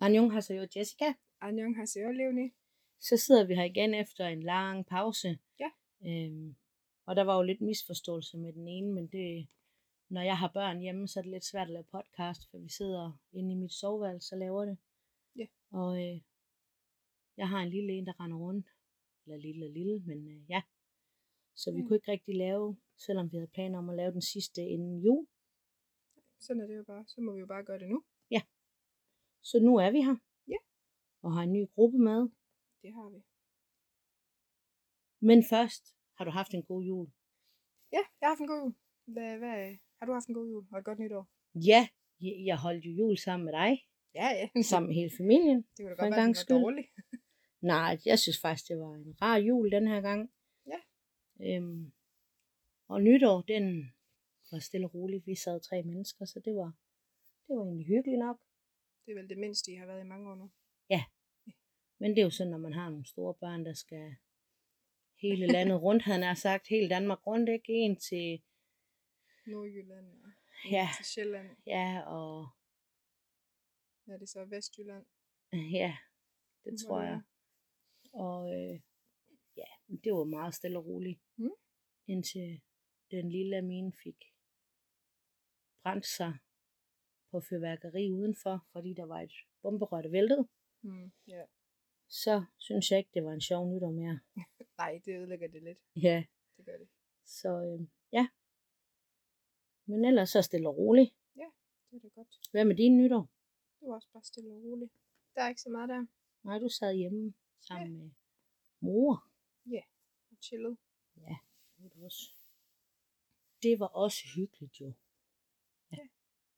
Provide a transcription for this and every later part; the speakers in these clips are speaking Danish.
Annyeonghaseyo Jessica. Annyeonghaseyo, Leonie. Så sidder vi her igen efter en lang pause. Ja. Øhm, og der var jo lidt misforståelse med den ene, men det, når jeg har børn hjemme, så er det lidt svært at lave podcast, for vi sidder inde i mit soveværelse og laver det. Ja. Og øh, jeg har en lille en, der render rundt. Eller lille og lille, men øh, ja. Så vi Mm. kunne ikke rigtig lave, selvom vi havde planer om at lave den sidste inden jul. Sådan er det jo bare. Så må vi jo bare gøre det nu. Så nu er vi her. Ja. Og har en ny gruppe med. Det har vi. Men først har du haft en god jul. Ja, jeg har haft en god jul. Hvad, hvad, har du haft en god jul og et godt nytår? Ja, jeg jeg holdt jo jul sammen med dig. Ja, ja. Sammen med hele familien. Det kunne da godt en være, gangs var skyld. dårlig. Nej, jeg synes faktisk, det var en rar jul den her gang. Ja. Øhm, og nytår, den var stille og rolig. Vi sad tre mennesker, så det var, det var egentlig hyggeligt nok. Det er vel det mindste, I har været i mange år nu. Men det er jo sådan, når man har nogle store børn, der skal hele landet rundt, han har sagt, hele Danmark rundt, ikke? En til, Nordjylland og en Ja. til Sjælland. ja, og Er det så Vestjylland? ja, det Nu tror jeg. Og øh, ja, det var meget stille og roligt. Mm. Indtil den lille af mine fik brændt sig på fyrværkeri udenfor, fordi der var et bomberør, der væltede. Hmm, ja. Så synes jeg ikke, det var en sjov nytår mere. Nej, det ødelægger det lidt. Ja, Det gør det. så øh, ja. Men ellers så stille og roligt. Det er da godt. Hvad med din nytår? Det var også bare stille og roligt. Der er ikke så meget der. Nej, du sad hjemme sammen med mor. Og chillet. Ja, det var det også. Det var også hyggeligt jo.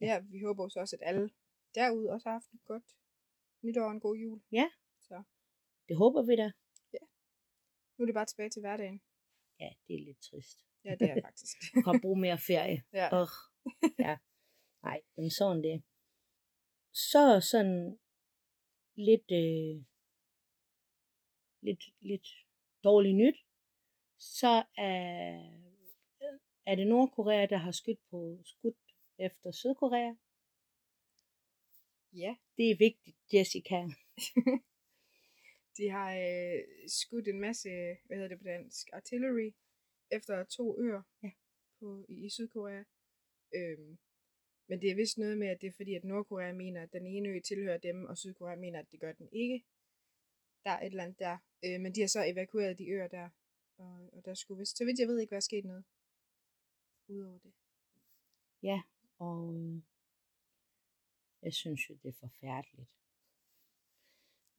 Ja. Ja, vi håber jo så også, at alle derude også har haft et godt nytår og en god jul. Ja. Så Det håber vi da. nu er det bare tilbage til hverdagen. Ja, det er lidt trist. Ja, det er faktisk. Kan bruge mere ferie. ja. Ugh. Ja. Nej, men sådan det. Så sådan lidt, øh, lidt, lidt dårligt nyt. Så er, er det Nordkorea, der har skudt på skudt efter Sydkorea. ja, Det er vigtigt, Jessica. de har øh, skudt en masse, hvad hedder det på dansk, artillery efter to øer Ja. på, i, i Sydkorea. Øhm, men det er vist noget med, at det er fordi, at Nordkorea mener, at den ene ø tilhører dem, og Sydkorea mener, at det gør den ikke. Der er et eller andet der. Øh, men de har så evakueret de øer der. Og, og der skulle vist, så vidt jeg ved ikke, hvad er sket noget. Udover det. Ja, og øh, jeg synes jo, det er forfærdeligt.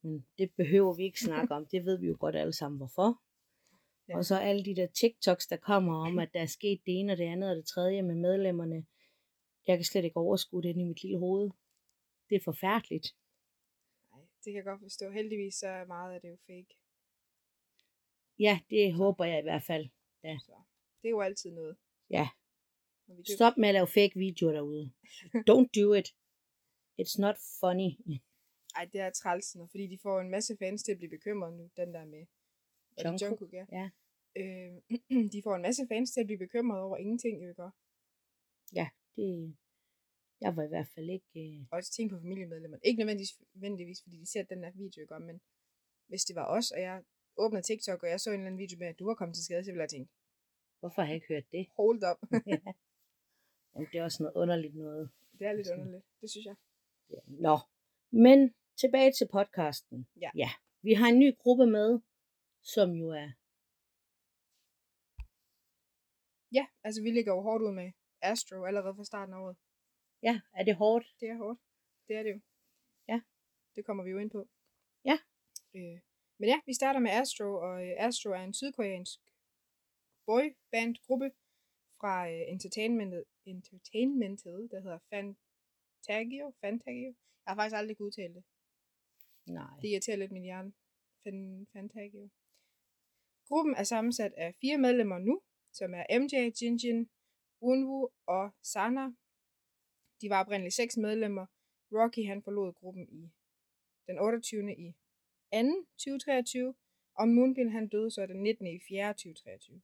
Men det behøver vi ikke snakke om. Det ved vi jo godt alle sammen, hvorfor. Ja. Ja. Og så alle de der TikToks, der kommer om, at der er sket det ene og det andet og det tredje med medlemmerne. Jeg kan slet ikke overskue det inde i mit lille hoved. Det er forfærdeligt. Nej, det kan jeg godt forstå. Heldigvis så er meget af det jo fake. Ja, det håber jeg i hvert fald. Så det er jo altid noget. Ja. Vi Stop med at lave fake videoer derude. Don't do it. It's not funny. Ej, det er trælsende, fordi de får en masse fans til at blive bekymrede nu, den der med Jungkook? Jungkook, ja. Ja. Øh, de får en masse fans til at blive bekymrede over ingenting, jo ikke? Ja, det... Jeg var i hvert fald ikke... Øh... Og også tænke på familiemedlemmerne. Ikke nødvendigvis, nødvendigvis fordi de ser den der video, ikke? Men hvis det var os, og jeg åbner TikTok, og jeg så en eller anden video med, at du var kommet til skade, så ville jeg tænke, Hvorfor har jeg ikke hørt det? hold up. Jamen, det er også noget underligt noget. det er lidt Sådan. underligt, det synes jeg. Ja. Nå, men tilbage til podcasten. Ja. ja. Vi har en ny gruppe med, som jo er... Ja, altså vi ligger jo hårdt ud med Astro allerede fra starten af året. Ja, er det hårdt? Det er hårdt. Det er det jo. Ja. Det kommer vi jo ind på. Ja. Øh, men ja, vi starter med Astro, og øh, Astro er en sydkoreansk boybandgruppe fra øh, entertainmentet, entertainmentet, der hedder Fantagio. Fantagio. Jeg har faktisk aldrig kunnet udtale det. Nej. Det irriterer lidt min hjerne. Fan, Fantagio. Gruppen er sammensat af fire medlemmer nu, som er MJ, Jinjin, Unwoo og Sana. De var oprindeligt seks medlemmer. Rocky han forlod gruppen i den 28. i 2. 2023, og Moonbin han døde så den 19. i 4. 2023.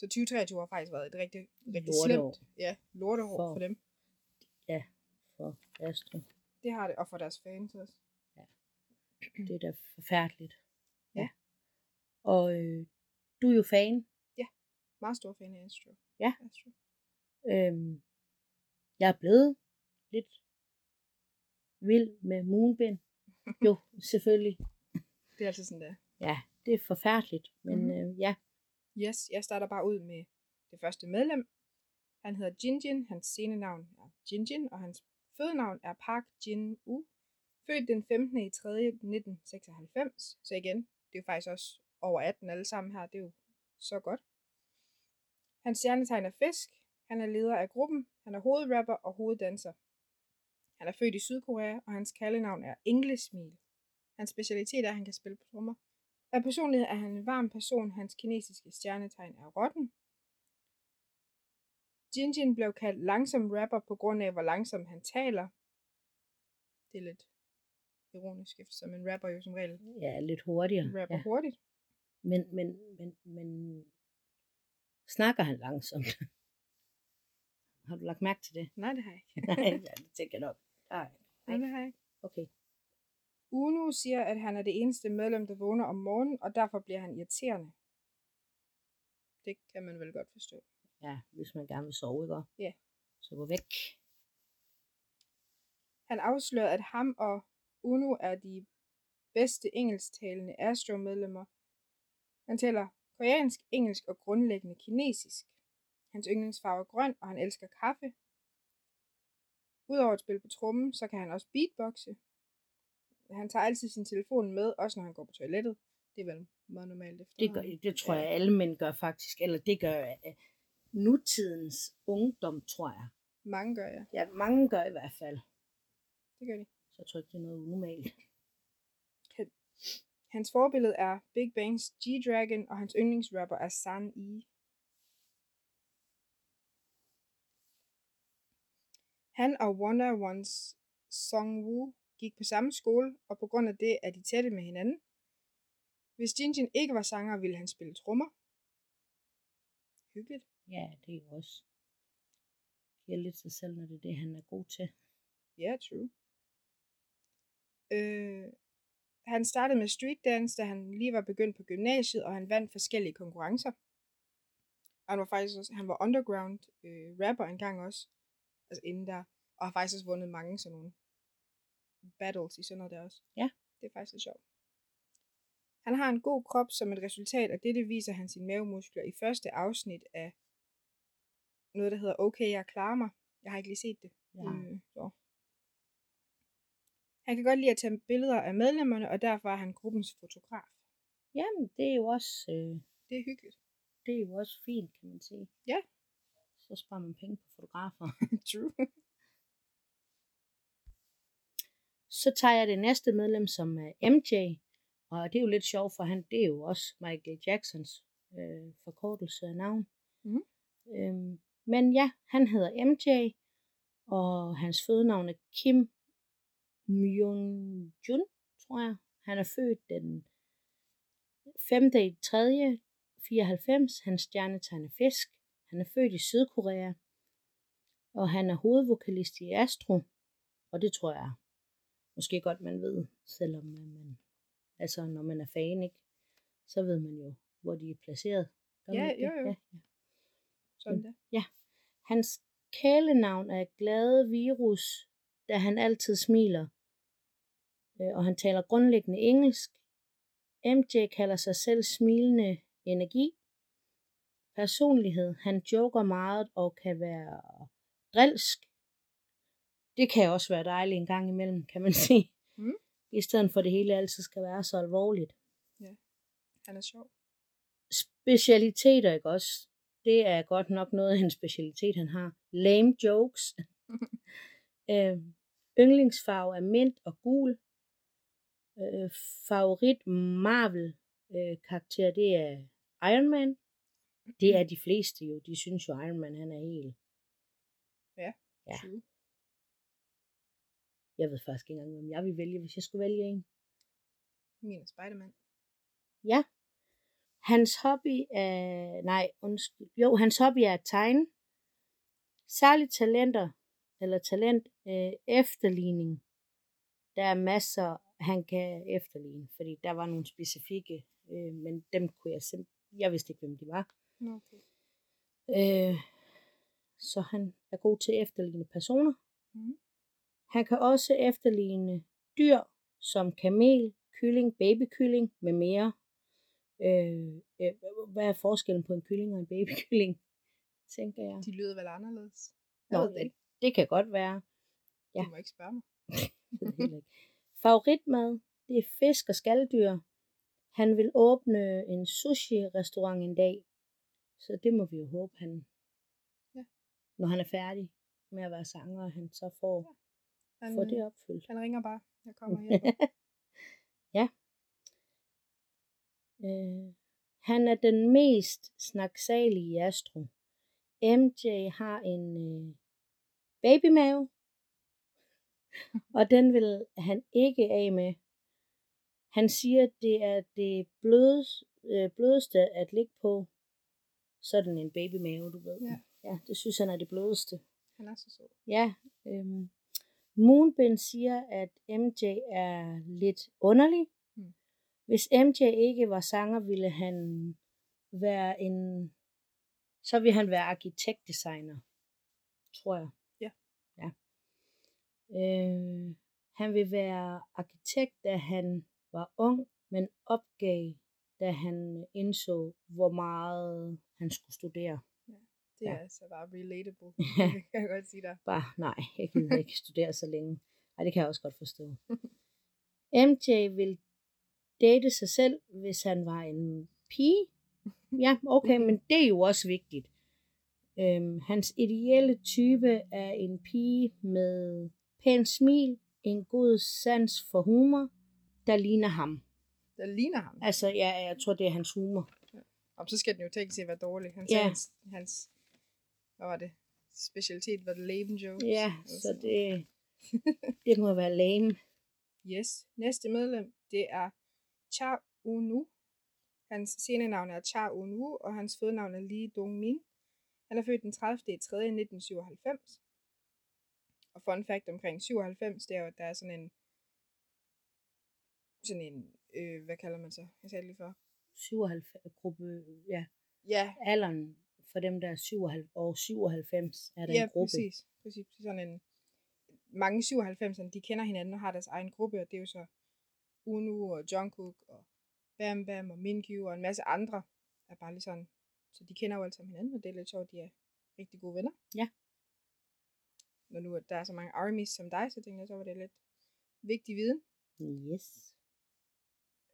Så 2023 har faktisk været et rigtig, rigtig Lorteår. slemt ja, lorteår For- for. dem. For Astrid. Det har det, og for deres fans også. Det er da forfærdeligt. Ja. Og øh, du er jo fan. Meget stor fan af Astro. Ja. Astro. Øhm, jeg er blevet lidt vild med Moonbin. Jo, selvfølgelig. Det er altid sådan der. Ja, det er forfærdeligt. Men Mhm. øh, ja, Yes, jeg starter bare ud med det første medlem. Han hedder Jinjin, hans scenenavn er Jinjin, og hans fødenavn er Park Jin U. Født den 15. i 3. 1996. Så igen, det er jo faktisk også over 18 alle sammen her, det er jo så godt. Hans stjernetegn er fisk. Han er leder af gruppen. Han er hovedrapper og hoveddanser. Han er født i Sydkorea, og hans kaldenavn er Englesmil. Hans specialitet er, at han kan spille på trommer. Af personlighed er han en varm person. Hans kinesiske stjernetegn er rotten. Jinjin blev kaldt langsom rapper på grund af, hvor langsom han taler. Det er lidt ironisk, eftersom en rapper jo som regel ja lidt hurtigere. rapper Ja. hurtigt. Men, men, men, men snakker han langsomt? Har du lagt mærke til det? Nej, det har jeg ikke. Nej, det tænker jeg nok. Nej. Nej, det har jeg ikke. Okay. Uno siger, at han er det eneste medlem, der vågner om morgenen, og derfor bliver han irriterende. Det kan man vel godt forstå. Ja, hvis man gerne vil sove, ikke? Ja. Så gå væk. Han afslørede, at ham og Uno er de bedste engelsktalende Astro-medlemmer. Han taler koreansk, engelsk og grundlæggende kinesisk. Hans yndlingsfarve er grøn, og han elsker kaffe. Udover at spille på trommen, så kan han også beatboxe. Han tager altid sin telefon med, også når han går på toilettet. Det er vel meget normalt Det, efter. gør, det tror jeg, alle mænd gør faktisk. Eller det gør øh, nutidens ungdom, tror jeg. Mange gør jeg. Ja, mange gør i hvert fald. Det gør de. Så jeg tror ikke, det er noget unormalt. Hans forbillede er Big Bangs G-Dragon, og hans yndlingsrapper er San E. Han og Wonder Ones Song Woo gik på samme skole, og på grund af det er de tætte med hinanden. Hvis Jinjin ikke var sanger, ville han spille trommer. Hyggeligt. Ja, det er jo også. Giver lidt sig selv, når det er det, han er god til. Ja, yeah, true. Øh, han startede med street dance, da han lige var begyndt på gymnasiet, og han vandt forskellige konkurrencer. Og han var faktisk også, han var underground øh, rapper engang også, altså inden der, og har faktisk også vundet mange sådan nogle battles i sådan noget der også. Ja. Det er faktisk lidt sjovt. Han har en god krop som et resultat af dette viser han sine mavemuskler i første afsnit af noget, der hedder Okay, jeg klarer mig. Jeg har ikke lige set det. Ja. Øh, så. Han kan godt lide at tage billeder af medlemmerne, og derfor er han gruppens fotograf. Jamen, det er jo også, øh, Det er hyggeligt. det er jo også fint, kan man sige. Ja. Så sparer man penge på fotografer. True. Så tager jeg det næste medlem, som er MJ. Og det er jo lidt sjovt, for han, det er jo også Michael Jacksons øh, forkortelse af navn. Mhm. Øhm, men ja, han hedder MJ, og hans fødenavn er Kim Myung Jun, tror jeg. Han er født den 5. i 3. 94. Hans stjernetegn er fisk. Han er født i Sydkorea. Og han er hovedvokalist i Astro. Og det tror jeg måske godt, man ved, selvom man, altså når man er fan, ikke? Så ved man jo, hvor de er placeret. Gør Ja, jo, jo. Ja, ja. Sådan der. Hans kælenavn er Glade Virus, da han altid smiler. Øh, Og han taler grundlæggende engelsk. MJ kalder sig selv smilende energi. Personlighed. Han joker meget og kan være drilsk. Det kan også være dejligt en gang imellem, kan man sige. Mm. I stedet for det hele altid skal være så alvorligt. Han er sjov. Specialiteter, ikke også? Det er godt nok noget af en specialitet, han har. Lame jokes. øh, yndlingsfarve er mint og gul. Øh, favorit Marvel øh, karakter, det er Iron Man. Det er de fleste jo. De synes jo, Iron Man han er helt... Ja. True. Jeg ved faktisk ikke engang, hvem jeg vil vælge, hvis jeg skulle vælge en. Min er Spider-Man. Ja. Hans hobby er... Nej, undskyld. Jo, hans hobby er at tegne. Særligt talenter, eller talent, øh, efterligning. Der er masser han kan efterligne, fordi der var nogle specifikke, øh, men dem kunne jeg simpelthen, jeg vidste ikke, hvem de var. Okay. Øh, så han er god til at efterligne personer. Mhm. Han kan også efterligne dyr som kamel, kylling, babykylling med mere. Øh, øh, hvad er forskellen på en kylling og en babykylling, tænker jeg. De lyder vel anderledes. Nå, ved det det, kan godt være. ja. Du må ikke spørge mig. Favoritmad, det er fisk og skalddyr. Han vil åbne en sushi-restaurant en dag. Så det må vi jo håbe, han, Ja. når han er færdig med at være sanger, han så får, Han, får det opfyldt. han ringer bare. Jeg kommer hjælper. ja. Øh, han er den mest snaksalige i Astro. MJ har en øh, babymave, og den vil han ikke af med. Han siger, at det er det blødeste, øh, blødeste at ligge på. Sådan en babymave, du ved. Ja. ja, det synes han er det blødeste. Han er så sød. Ja, øhm, Moonbin siger, at MJ er lidt underlig. Mm. Hvis MJ ikke var sanger, ville han være en... Så ville han være arkitektdesigner, tror jeg. Ja. ja. Øh, han vil være arkitekt, da han var ung, men opgav, da han indså, hvor meget han skulle studere. Det er Ja. altså bare relatable. Ja. det kan jeg godt sige dig. Bare, nej, jeg gider ikke studere så længe. Ej, det kan jeg også godt forstå. MJ vil date sig selv, hvis han var en pige. Ja, okay, men det er jo også vigtigt. Øhm, hans ideelle type er en pige med pæn smil, en god sans for humor, der ligner ham. Der ligner ham. Altså, ja, jeg tror, det er hans humor. Og så skal den jo tænke sig at være dårlig. Han sagde, Ja. hans, hans, hvad var det? Specialitet var det lame jokes. Ja, så det, det må være lame. Yes. Næste medlem, det er Cha Unu. Hans scenenavn er Cha Unu, og hans fødenavn er Lee Dong Min. Han er født den 30. i 3. 1997. Og fun fact omkring 97, det er jo, at der er sådan en, sådan en, øh, hvad kalder man så? Jeg sagde lige før. 97 gruppe, ja, Ja, alderen for dem, der er 97, og 97, er der ja en gruppe. præcis. præcis. Sådan en, mange 97'erne, de kender hinanden og har deres egen gruppe, og det er jo så Uno og Jungkook og Bam Bam og Minkyu og en masse andre er bare lige sådan. Så de kender jo alle sammen hinanden, og det er lidt sjovt, de er rigtig gode venner. Ja. Når nu der er så mange armies som dig, så tænker jeg, så var det lidt vigtig viden. Yes.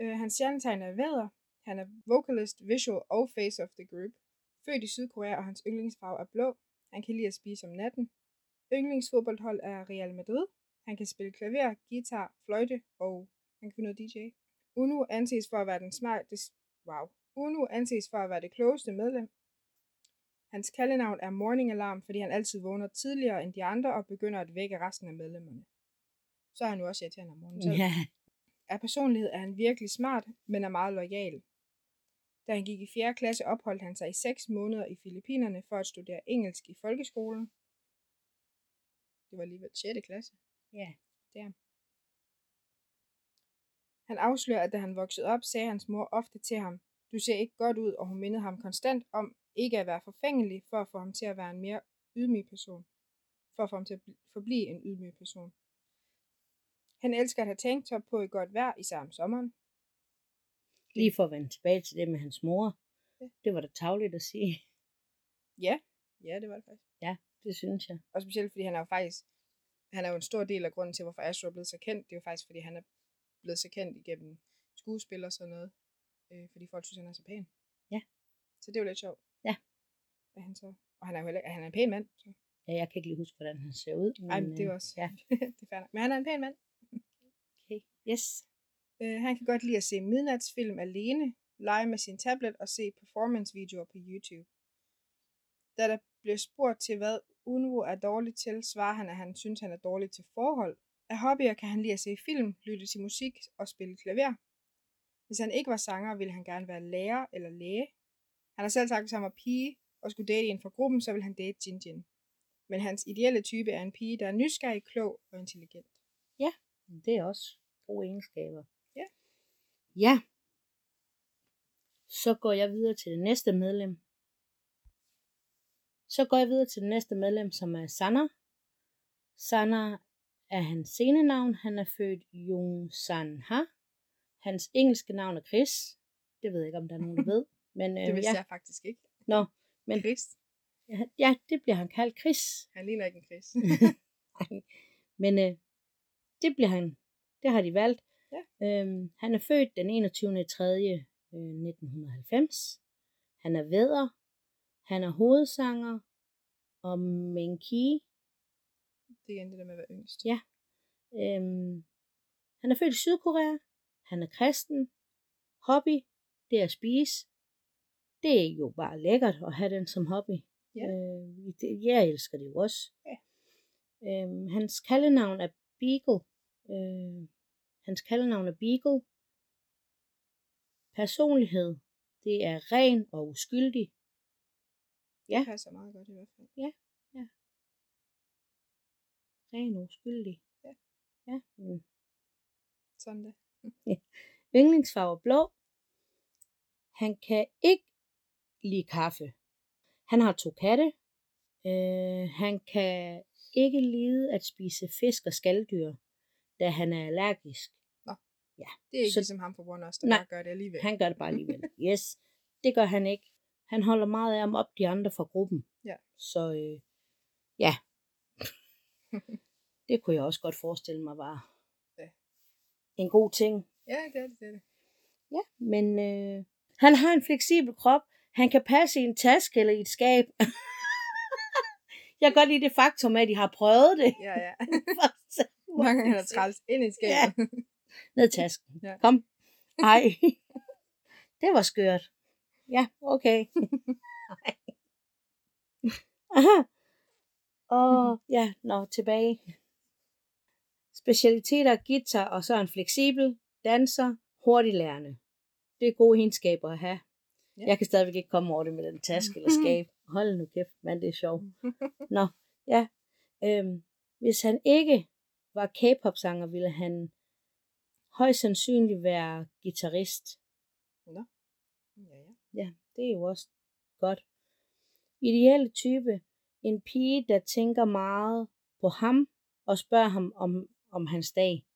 Øh, hans stjernetegn er vædder. Han er vocalist, visual og face of the group. Født i Sydkorea, og hans yndlingsfarve er blå. Han kan lide at spise om natten. Yndlingsfodboldhold er Real Madrid. Han kan spille klaver, guitar, fløjte og han kan finde noget DJ. Uno anses for at være den smarteste... Wow. Uno anses for at være det klogeste medlem. Hans kaldenavn er Morning Alarm, fordi han altid vågner tidligere end de andre og begynder at vække resten af medlemmerne. Så er han jo også irriterende om morgenen. Så Ja, af personlighed er han virkelig smart, men er meget lojal. Da han gik i 4. klasse, opholdt han sig i 6 måneder i Filippinerne for at studere engelsk i folkeskolen. Det var alligevel 6. klasse. ja. Han afslører, at da han voksede op, sagde hans mor ofte til ham, du ser ikke godt ud, og hun mindede ham konstant om ikke at være forfængelig, for at få ham til at være en mere ydmyg person. For at få ham til at bl- forblive en ydmyg person. Han elsker at have tanktop på i godt vejr, især om sommeren. Lige for at vende tilbage til det med hans mor. Ja. Det var da tavligt at sige. Ja, ja, det var det faktisk. Det synes jeg. Og specielt fordi han er jo faktisk, han er jo en stor del af grunden til, hvorfor Astro er blevet så kendt. Det er jo faktisk, fordi han er blevet så kendt igennem skuespil og sådan noget. Øh, fordi folk synes, han er så pæn. Ja. Så det er jo lidt sjovt. Ja. At han så, og han er jo heller, han er en pæn mand. Så. Ja, jeg kan ikke lige huske, hvordan han ser ud. Ej, men det er øh, også, Ja, det er nok. Men han er en pæn mand. okay. Yes. Øh, han kan godt lide at se midnatsfilm alene, lege med sin tablet og se performance-videoer på YouTube. Da der bliver spurgt til, hvad Unvo er dårlig til, svarer han, at han synes, han er dårlig til forhold. Af hobbyer kan han lide at se film, lytte til musik og spille klaver. Hvis han ikke var sanger, ville han gerne være lærer eller læge. Han har selv sagt, at hvis han var pige og skulle date en fra gruppen, så ville han date Jin Jin. Men hans ideelle type er en pige, der er nysgerrig, klog og intelligent. Ja, Det er også gode egenskaber. Ja. Så går jeg videre til det næste medlem. Så går jeg videre til det næste medlem, som er Sanna. Sanna er hans scenenavn. Han er født Jung San Ha. Hans engelske navn er Chris. Det ved jeg ikke, om der er nogen, der ved. Men, øh, Det vidste ja. jeg faktisk ikke. Nå, men Chris. ja, ja, det bliver han kaldt Chris. Han ligner ikke en Chris. Men øh, det bliver han. Det har de valgt. Ja. Øhm, han er født den 21. 3. Øh, 1990. Han er vædder. Han er hovedsanger. Og Menki. det er det der med at være yngst. Ja. Øhm, han er født i Sydkorea. Han er kristen. Hobby, det er at spise. Det er jo bare lækkert at have den som hobby. Ja. Øh, det, jeg elsker det jo også. Ja. Øhm, hans kaldenavn er Beagle. Øh, hans kaldenavn er Beagle. Personlighed, det er ren og uskyldig. Ja. Det passer meget godt i hvert fald. Ren og uskyldig. Ja. Ja. Mm. Sådan det. Yndlingsfarve blå. Han kan ikke lide kaffe. Han har to katte. Øh, han kan ikke lide at spise fisk og skalddyr, da han er allergisk. Det er ikke Så- ligesom ham på One Us, der Nej. bare gør det alligevel. Han gør det bare alligevel. Yes, det gør han ikke. Han holder meget af at op de andre fra gruppen. Ja. Så øh, ja, det kunne jeg også godt forestille mig var Ja. en god ting. Ja, det er det. det, er det. Ja, men øh, han har en fleksibel krop. Han kan passe i en taske eller i et skab. jeg kan godt lide det faktum, at de har prøvet det. Ja, ja. Mange gange er træls ind i skabet. Ned i tasken. Ja. Kom. Ej. det var skørt. Ja, okay. Aha. Og ja, nå, tilbage. Specialiteter, guitar, og så en fleksibel danser, hurtiglærende. Det er gode egenskaber at have. Ja. Jeg kan stadigvæk ikke komme over det med den taske eller skab. Hold nu kæft, men det er sjovt. Nå, ja. Øhm, hvis han ikke var K-pop-sanger, ville han højst sandsynligt være guitarist. Nå. Ja, ja. Ja, det er jo også godt. Ideelle type. En pige, der tænker meget på ham og spørger ham om, om hans dag.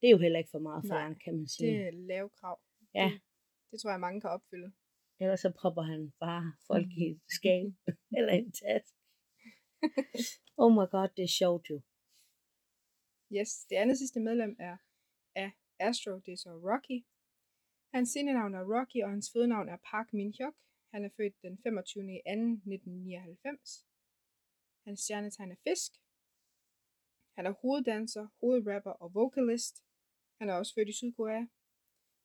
Det er jo heller ikke for meget for ham, kan man sige. Det er lave krav. Ja. Det, det tror jeg, mange kan opfylde. Ellers så propper han bare folk i et skab eller en taske. oh my god, det er sjovt jo. Yes, det andet sidste medlem er af Astro, det er så Rocky. Hans scenenavn er Rocky, og hans fødenavn er Park Min Hyuk. Han er født den 25. i 2. 1999. Hans stjernetegn er fisk. Han er hoveddanser, hovedrapper og vocalist. Han er også født i Sydkorea.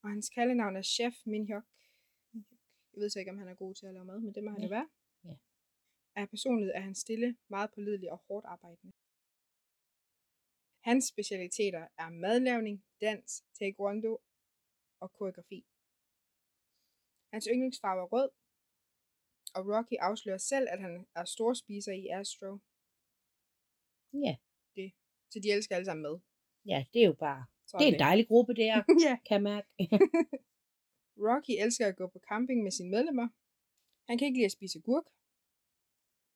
Og hans kaldenavn er Chef Min Hyuk. Jeg ved så ikke, om han er god til at lave mad, men det må han jo være. Ja. Af personlighed er han stille, meget pålidelig og hårdt arbejdende. Hans specialiteter er madlavning, dans, taekwondo og koreografi. Hans yndlingsfarve er rød, og Rocky afslører selv, at han er storspiser i Astro, Ja, så de elsker alle sammen mad. ja det er jo bare, Så det er en dejlig gruppe det her, ja. kan jeg mærke. Rocky elsker at gå på camping med sine medlemmer. Han kan ikke lide at spise gurk.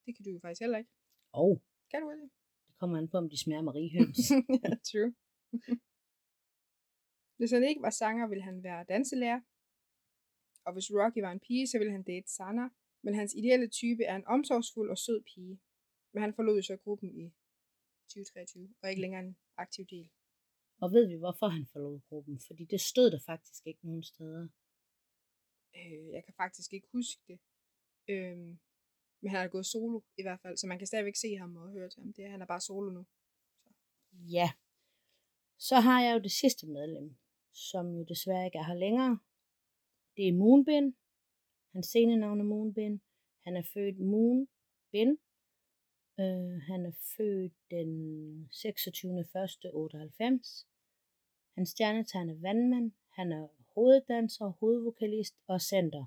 Det kan du jo faktisk heller ikke. Og Kan du det? Kommer an på, om de smager mariehøns. ja, true. hvis han ikke var sanger, ville han være danselærer. Og hvis Rocky var en pige, så ville han date Sana. Men hans ideelle type er en omsorgsfuld og sød pige. Men han forlod jo så gruppen i 2023, og ikke længere en aktiv del. Og ved vi, hvorfor han forlod gruppen? Fordi det stod der faktisk ikke nogen steder. Øh, jeg kan faktisk ikke huske det. Øhm, men han er gået solo i hvert fald, så man kan stadigvæk se ham og høre til ham. Det er, han er bare solo nu. Ja. Så har jeg jo det sidste medlem, som jo desværre ikke er her længere. Det er Moonbin. Hans scenenavn er Moonbin. Han er født Moonbin. Øh, han er født den 26.1.98. Hans stjernetegn er vandmand. Han er hoveddanser, hovedvokalist og center.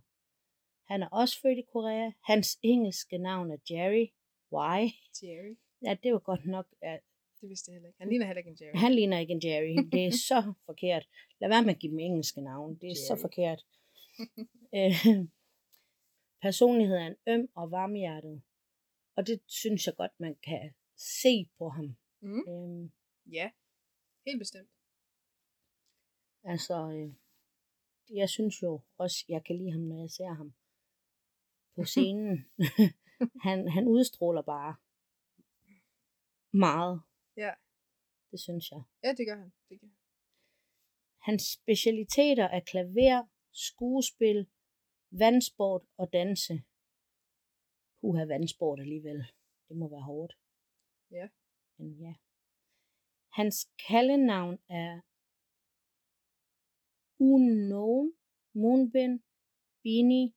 Han er også født i Korea. Hans engelske navn er Jerry. Why? Jerry. Ja, det var godt nok. Ja, Det vidste jeg heller ikke. Han ligner heller ikke en Jerry. Han ligner ikke en Jerry. Det er så forkert. Lad være med at give dem engelske navn. Det er så Jerry. forkert. Øh, Personlighed er en øm og varmhjertet. Og det synes jeg godt, man kan se på ham. Mm. Øhm, Ja, helt bestemt. altså, øh, jeg synes jo også, jeg kan lide ham, når jeg ser ham på scenen. han, han udstråler bare meget. Ja. Det synes jeg. Ja, det gør han. Det gør han. Hans specialiteter er klaver, skuespil, vandsport og danse. Puha, vandsport alligevel. Det må være hårdt. Ja. Men ja. Hans kaldenavn er Unknown, Moonbin, Beanie,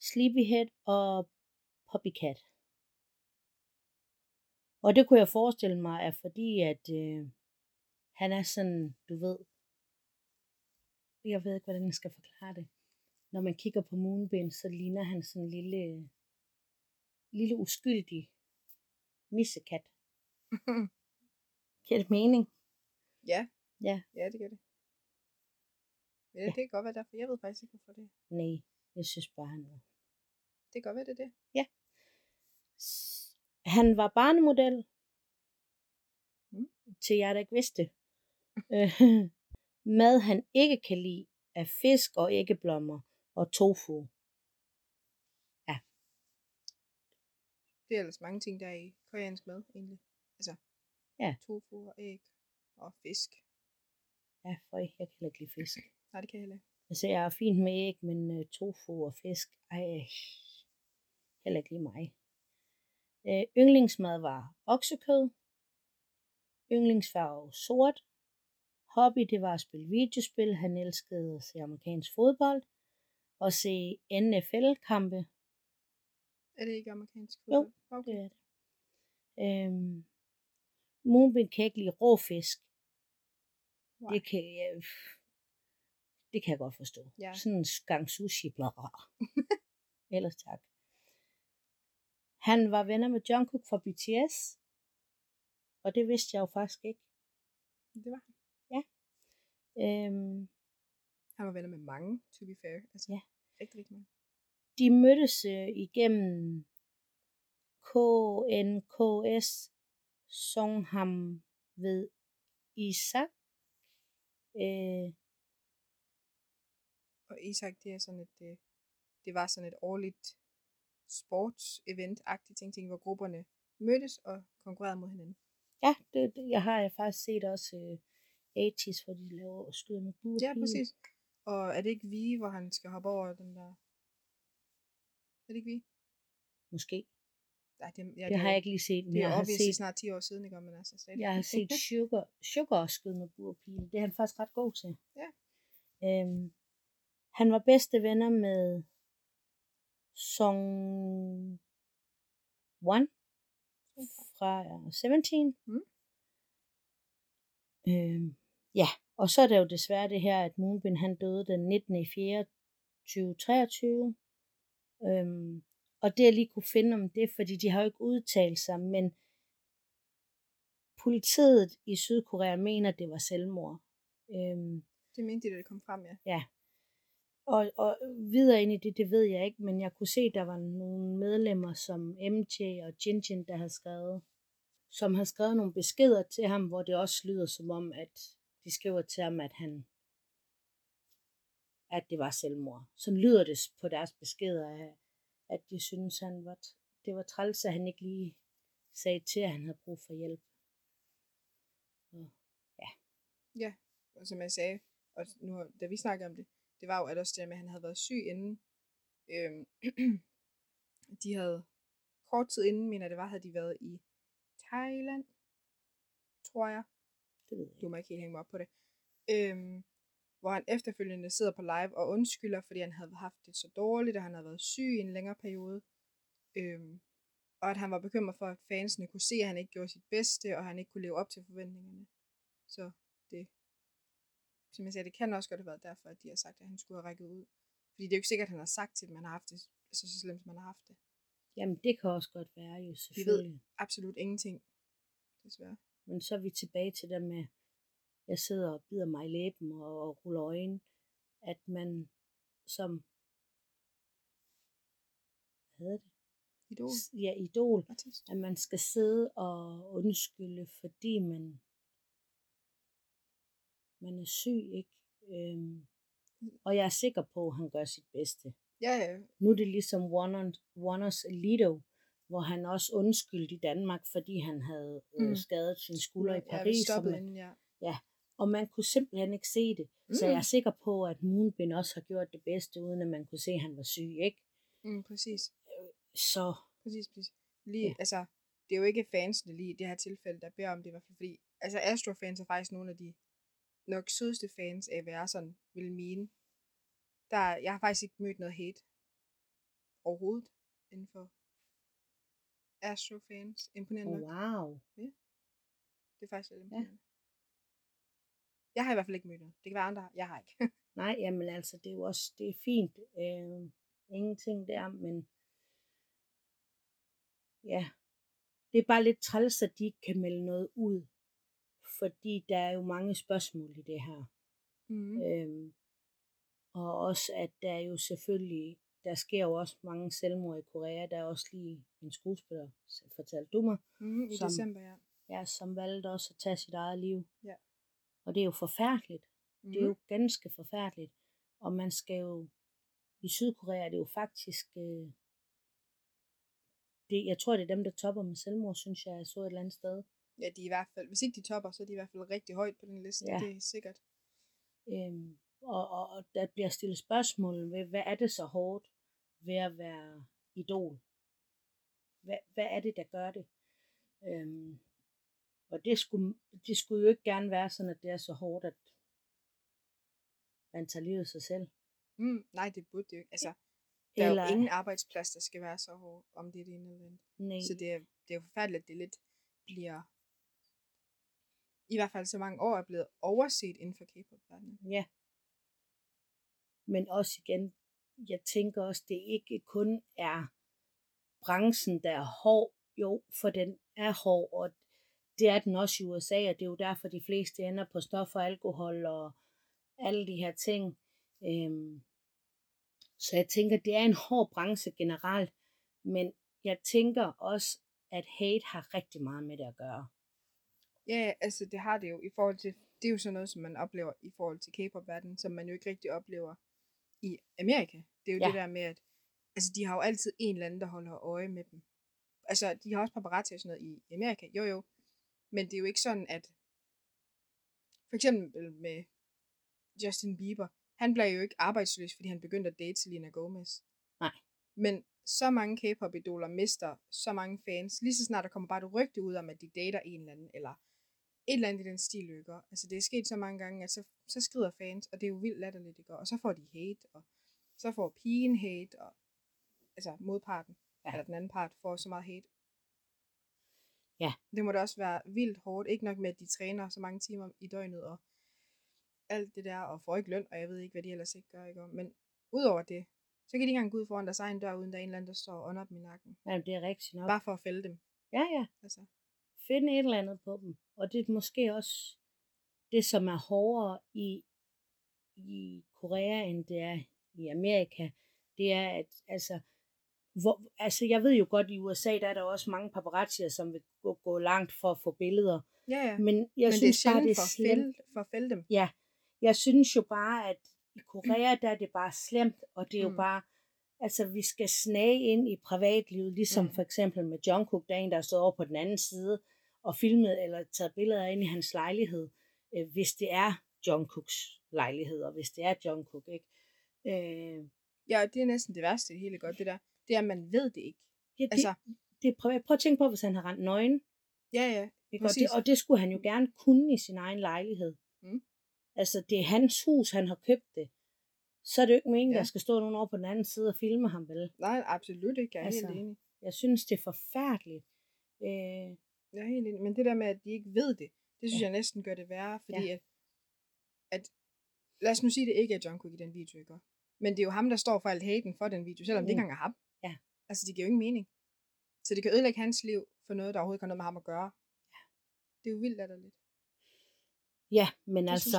Sleepyhead og Poppycat. Og det kunne jeg forestille mig er fordi, at øh, han er sådan, du ved, jeg ved ikke, hvordan jeg skal forklare det. Når man kigger på Moonbin, så ligner han sådan en lille, lille uskyldig missekat. Giver det mening? ja. Ja. Ja, det gør det. Ja, Ja. det kan godt være derfor. Jeg ved faktisk ikke, hvorfor det Nej, jeg synes bare, han var. Det kan godt være, det er det. S- Han var barnemodel. Mm. Til jer, der ikke vidste. Øh, Mad, han ikke kan lide, er fisk og æggeblommer og tofu. Det er ellers mange ting, der er i koreansk mad, egentlig. Altså, Ja. tofu og æg og fisk. Ja, for jeg kan ikke lide fisk. Nej, det kan jeg heller ikke. Altså, jeg er fint med æg, men uh, tofu og fisk, ej, heller ikke lige mig. Uh, yndlingsmad var oksekød. Yndlingsfarve sort. Hobby, det var at spille videospil. Han elskede at se amerikansk fodbold. Og se NFL-kampe. Er det ikke amerikansk Jo, fodbold? Okay. Det er det. Øhm, Moonbin kan ikke lide rå fisk. Nej. Det kan, jeg, det kan jeg godt forstå. Ja. Sådan en gang sushi, bla bla. Ellers tak. Han var venner med Jungkook fra BTS. Og det vidste jeg jo faktisk ikke. Det var han. Øhm, Han var venner med mange, to be fair. Altså, Ja. Rigtig, rigtig mange. de mødtes øh, igennem KNKS Songham ved Isak. Øh, Og Isak, det er sådan et, øh, det var sådan et årligt sports-event-agtigt ting, ting, hvor grupperne mødtes og konkurrerede mod hinanden. ja, det, det, jeg har jeg faktisk set også øh, 80's, hvor de laver skyder med bur. Ja, præcis. Og er det ikke vi, hvor han skal hoppe over den der... Er det ikke vi? Måske. Nej, det, ja, Det har jeg ikke lige set, men Det er jeg har set, snart 10 år siden, ikke? Men altså, stadig. jeg har set Sugar, Sugar skyde med burpile. Det er han faktisk ret god til. Ja. Øhm, han var bedste venner med Song One fra 17. Mm. Øhm, ja, og så er der jo desværre det her, at Moonbin han døde den 19. i 4. 2023. Øhm, og det jeg lige kunne finde om det, fordi de har jo ikke udtalt sig, men politiet i Sydkorea mener, det var selvmord. Øhm, Det mente de, da det kom frem, ja og, og videre ind i det, det ved jeg ikke, men jeg kunne se, der var nogle medlemmer som MJ og Jinjin, der havde skrevet, som har skrevet nogle beskeder til ham, hvor det også lyder som om, at de skriver til ham, at han at det var selvmord. Så lyder det på deres beskeder, at- at de synes, han var, det var træls, at han ikke lige sagde til, at han havde brug for hjælp. Ja, og som jeg sagde, og nu, da vi snakkede om det, det var jo at også det der med, at han havde været syg inden. Øhm, de havde kort tid inden, mener det var, havde de været i Thailand, tror jeg. Det ved jeg Du må ikke helt hænge mig op på det. Øhm, hvor han efterfølgende sidder på live og undskylder, fordi han havde haft det så dårligt, og han havde været syg i en længere periode. Øhm, og at han var bekymret for, at fansene kunne se, at han ikke gjorde sit bedste, og han ikke kunne leve op til forventningerne. Så det, som jeg sagde, det kan også godt have været derfor, at de har sagt, at han skulle have rækket ud. Fordi det er jo ikke sikkert, at han har sagt til dem, at han har haft det altså, så slemt, som han har haft det. Jamen, det kan også godt være jo, Vi ved selvfølgelig. absolut ingenting. desværre. Men så er vi tilbage til det med, jeg sidder og bider mig i læben og, og ruller øjne, at man som, hvad hedder det? Idol. Ja, idol, Artist. at man skal sidde og undskylde, fordi man, man er syg, ikke? Øhm, og jeg er sikker på, at han gør sit bedste. Ja, ja. Nu er det ligesom Warner- Warners Lido, hvor han også undskyldte i Danmark, fordi han havde mm. Mm. skadet sin skulder i Ja, Paris. og stoppede man- inden, ja. og man kunne simpelthen ikke se det. Mm. Så Mm. jeg er sikker på, at Moonbin også har gjort det bedste, uden at man kunne se, at han var syg, ikke? Mm, præcis. Så Præcis, præcis. Lige, Ja. altså, det er jo ikke fansene lige i det her tilfælde, der beder om det, i hvert fald fordi, altså Astro-fans er faktisk nogle af de nok sødeste fans af, sådan vil mene. Der, jeg har faktisk ikke mødt noget hate overhovedet inden for Astro-fans. Imponerende oh, nok. wow. Det er faktisk lidt imponerende. Jeg har i hvert fald ikke mødt noget. Det kan være andre, jeg har ikke. Nej, jamen altså, det er jo også det er fint. Øh, ingenting der, men ja, det er bare lidt træls, at de ikke kan melde noget ud. Fordi der er jo mange spørgsmål i det her. mm. Øhm, og også, at der er jo selvfølgelig, der sker jo også mange selvmord i Korea. Der er også lige en skuespiller, fortalte du mig, Mm, I som- december, ja. ja, som valgte også at tage sit eget liv. Ja. Og det er jo forfærdeligt. Mm. Det er jo ganske forfærdeligt. Og man skal jo, i Sydkorea er det jo faktisk, øh, det, jeg tror det er dem, der topper med selvmord, synes jeg, jeg så et eller andet sted. Ja, de er i hvert fald, hvis ikke de topper, så er de i hvert fald rigtig højt på den liste. Ja. Det er sikkert. Øhm, og, og, og der bliver stillet spørgsmål ved, hvad er det så hårdt ved at være idol? Hvad, hvad er det, der gør det? Øhm, og det skulle, det skulle jo ikke gerne være sådan, at det er så hårdt, at man tager livet af sig selv. Mm, nej, det burde det jo ikke. Altså, der er Eller- jo ingen arbejdsplads, der skal være så hård, om det er det ene eller det andet. Nej. Så det er, det er jo forfærdeligt, at det lidt bliver, i hvert fald så mange år, er blevet overset inden for K-pop-verdenen. Ja. Men også igen, jeg tænker også, det ikke kun er branchen, der er hård. Jo, for den er hård, og det er den også i USA, og det er jo derfor, de fleste ender på stoffer, alkohol og alle de her ting. Øhm, så jeg tænker, det er en hård branche generelt, men jeg tænker også, at hate har rigtig meget med det at gøre. Ja, altså det har det jo i forhold til, det er jo sådan noget, som man oplever i forhold til K-pop-verdenen, som man jo ikke rigtig oplever i Amerika. Det er jo Ja. det der med, at altså, de har jo altid en eller anden, der holder øje med dem. Altså, de har også paparazzi og sådan noget i Amerika, jo jo. Men det er jo ikke sådan, at for eksempel med Justin Bieber, han blev jo ikke arbejdsløs, fordi han begyndte at date Selena Gomez. Nej. Men så mange K-pop-idoler mister så mange fans, lige så snart der kommer bare et rygte ud om, at de dater en eller anden, eller et eller andet i den stil, ikke? Altså det er sket så mange gange, at så, så skrider fans, og det er jo vildt latterligt, ikke? Og så får de hate, og så får pigen hate, og altså modparten, Ja. ja. eller den anden part, får så meget hate. Ja. Det må da også være vildt hårdt, ikke nok med, at de træner så mange timer i døgnet, og alt det der, og får ikke løn, og jeg ved ikke, hvad de ellers ikke gør, ikke? Men udover det, så kan de ikke engang gå ud foran deres egen dør, uden der er en eller anden, der står under dem i nakken. Jamen, det er rigtigt nok. Bare for at fælde dem. Ja, ja. Altså. Finde et eller andet på dem. Og det er måske også det, som er hårdere i, i Korea, end det er i Amerika. Det er, at altså, hvor, altså, jeg ved jo godt, i USA, der er der også mange paparazzier, som vil gå, gå langt for at få billeder. Ja, ja. Men jeg Men synes det er bare, det er for, at slemt. for at fælde dem. Ja, jeg synes jo bare, at i Korea, der er det bare slemt, og det er jo Mm. bare, altså vi skal snage ind i privatlivet, ligesom Mm. for eksempel med Jungkook, der er en, der stod over på den anden side og filmet eller taget billeder ind i hans lejlighed, øh, hvis det er Jungkooks lejlighed, og hvis det er Jungkook, ikke? Øh, Ja, det er næsten det værste det hele godt, det der. Det er, at man ved det ikke. ja, det, Altså, det er privat. Prøv at tænke på, hvis han har rent nøgen, ja, ja. Ikke? Og, det, og det skulle han jo gerne kunne i sin egen lejlighed. Mm. Altså, det er hans hus, han har købt det. Så er det jo ikke meningen. Ja. der skal stå nogen over på den anden side og filme ham, vel? Nej, absolut ikke. Jeg er Altså, helt enig. Jeg synes, det er forfærdeligt. Øh, Jeg er helt enig. Men det der med, at de ikke ved det, det synes Ja. ja. jeg næsten gør det værre, fordi Ja. ja. at, at, lad os nu sige, at det ikke er Jungkook i den video, ikke? Men det er jo ham, der står for alt haten for den video, selvom mm. det ikke Mm. engang er ham. Ja. Altså, det giver jo ingen mening. Så det kan ødelægge hans liv for noget, der overhovedet ikke har noget med ham at gøre. Det er jo vildt latterligt. Ja, men Det synes altså,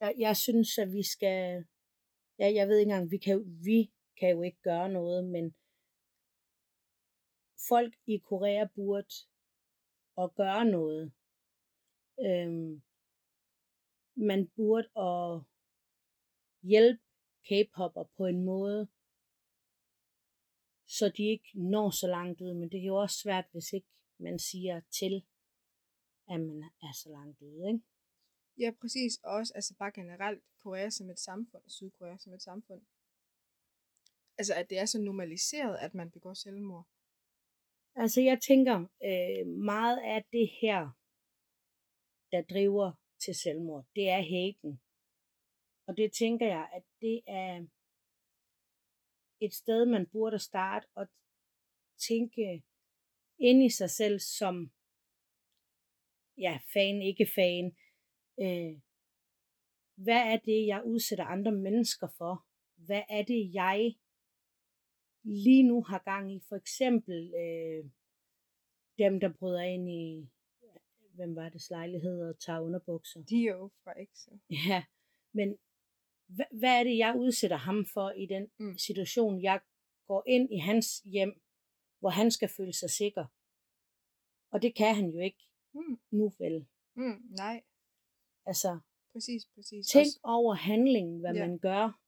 jeg. jeg, jeg synes, at vi skal, ja, jeg ved ikke engang, vi kan, vi kan jo ikke gøre noget, men folk i Korea burde at gøre noget. Øhm, man burde at hjælpe K-popper på en måde, så de ikke når så langt ud, men det er jo også svært, hvis ikke man siger til, at man er så langt ude, ikke? Ja, præcis. Og også altså bare generelt Korea som et samfund, Sydkorea som et samfund. Altså, at det er så normaliseret, at man begår selvmord. Altså, jeg tænker, øh, meget af det her, der driver til selvmord, det er haten. Og det tænker jeg, at det er et sted, man burde starte og tænke ind i sig selv som, ja, fan, ikke fan. Øh, hvad er det, jeg udsætter andre mennesker for? Hvad er det, jeg lige nu har gang i? For eksempel øh, dem, der bryder ind i, hvem var det, lejlighed og tager underbukser. De er jo fra EXO. Ja, men hvad, hvad er det, jeg udsætter ham for i den Mm. situation? Jeg går ind i hans hjem, hvor han skal føle sig sikker. Og det kan han jo ikke Mm. nu vel. Mm. Nej, Altså, præcis, præcis. tænk Også, over handlingen, hvad ja. man gør,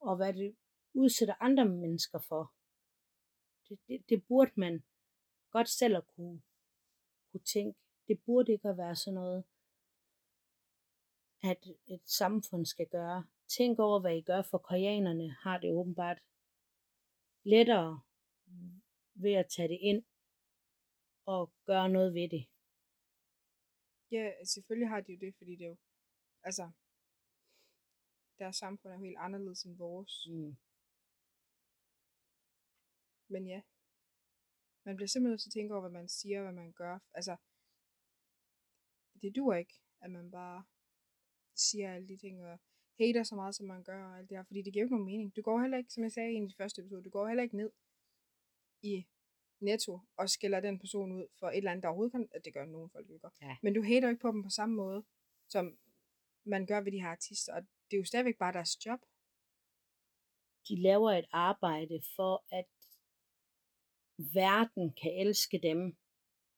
og hvad det udsætter andre mennesker for. Det, det, det burde man godt selv at kunne, kunne tænke. Det burde ikke at være sådan noget, at et samfund skal gøre. Tænk over, hvad I gør, for koreanerne har det åbenbart lettere ved at tage det ind og gøre noget ved det. ja, selvfølgelig har de jo det, fordi det er jo, altså, deres samfund er jo helt anderledes end vores. Mm. Men ja, man bliver simpelthen nødt til at tænke over, hvad man siger, hvad man gør. Altså, det duer ikke, at man bare siger alle de ting, og hater så meget, som man gør, og alt det her, fordi det giver jo ikke nogen mening. Du går heller ikke, som jeg sagde i en af de første episode, du går heller ikke ned i netto og skælder den person ud for et eller andet, der overhovedet kan, at det gør nogen folk jo. Ja. Men du hater ikke på dem på samme måde, som man gør ved de her artister, og det er jo stadigvæk bare deres job. de laver et arbejde for, at verden kan elske dem,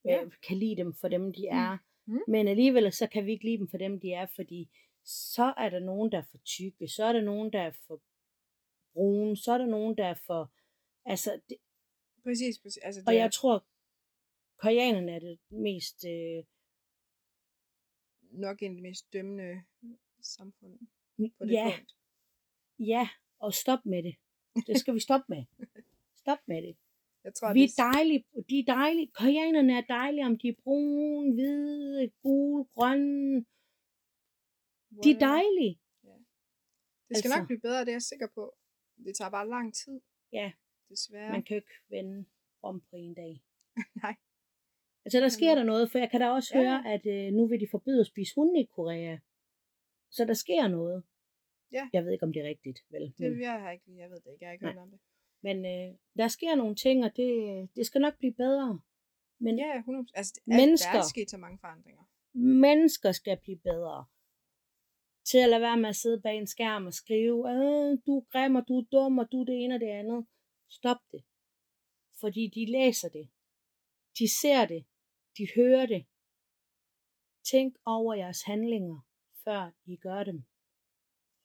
Ja. ja. kan lide dem for dem, de er. Mm. Men alligevel så kan vi ikke lide dem for dem, de er, fordi så er der nogen, der er for tykke, så er der nogen, der er for brune, så er der nogen, der er for... Altså, det, Præcis, præcis. Altså, det og er, jeg tror, koreanerne er det mest... Øh, nok en af de mest dømmende samfund på det ja, punkt. ja, og stop med det. Det skal vi stoppe med. Stop med det. Jeg tror, Vi er dejlige. De er dejlige. Koreanerne er dejlige, om de er brune, hvide, gule, grønne. De er dejlige. Det skal altså. nok blive bedre, det er jeg sikker på. Det tager bare lang tid, Ja, desværre. man kan jo ikke vende om på en dag. Nej. Altså, der sker der noget, for jeg kan da også Ja, høre, at øh, nu vil de forbyde at spise hunde i Korea. Så der sker noget. Ja. Jeg ved ikke, om det er rigtigt, vel? Det jeg har ikke, jeg ved det ikke, jeg har ikke Nej. hørt om det. Men øh, der sker nogle ting, og det, det skal nok blive bedre. Men Ja, 100 Altså, det- Mennesker. Der er sket så mange forandringer. mennesker skal blive bedre til at lade være med at sidde bag en skærm og skrive, øh, du er grim, og du er dum, og du er det ene og det andet. Stop det. Fordi de læser det. De ser det. De hører det. Tænk over jeres handlinger, før I gør dem,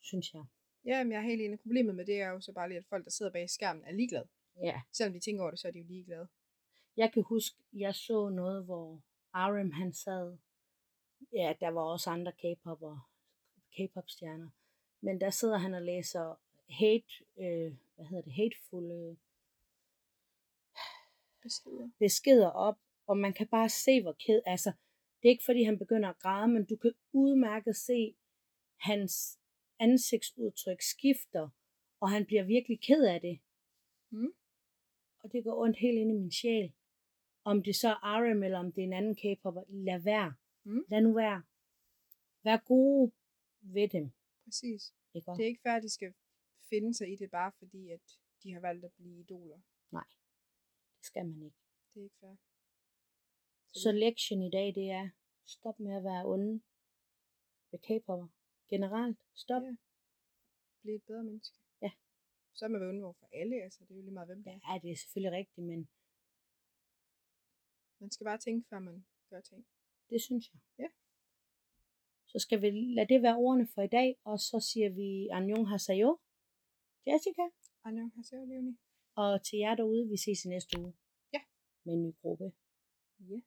synes jeg. Ja, men jeg er helt enig. Problemet med det er jo så bare lige, at folk, der sidder bag skærmen, er ligeglade. Ja. Selvom de tænker over det, så er de jo ligeglade. Jeg kan huske, jeg så noget, hvor RM han sad. Ja, der var også andre K-popper, K-pop-stjerner. Men der sidder han og læser hate, øh, hvad hedder det, hateful øh, Beskeder. beskeder op, og man kan bare se, hvor ked, altså, det er ikke fordi, han begynder at græde, men du kan udmærket se, hans ansigtsudtryk skifter, og han bliver virkelig ked af det. Mm. Og det går ondt helt ind i min sjæl. Om det så er RM, eller om det er en anden K-popper, lad være. Mm. Lad nu være. Vær gode ved dem. Præcis. Ikke? Det er ikke fair, at de skal finde sig i det, bare fordi, at de har valgt at blive idoler. det skal man ikke. Det er ikke fair. Så lektion i dag, det er, Stop med at være onde ved K-popper. Generelt. Stop. Ja. Blive et bedre menneske. Ja. Så er man onde over for alle, altså det er jo lige meget, hvem det er. Ja, det er selvfølgelig rigtigt, men Man skal bare tænke, før man gør ting. det synes jeg. Ja. Så skal vi lade det være ordene for i dag, og så siger vi Anjong Hasayo, Jessica, Annyeonghaseyo, Leonie. og til jer derude, vi ses i næste uge. Ja. Med en ny gruppe. Ja.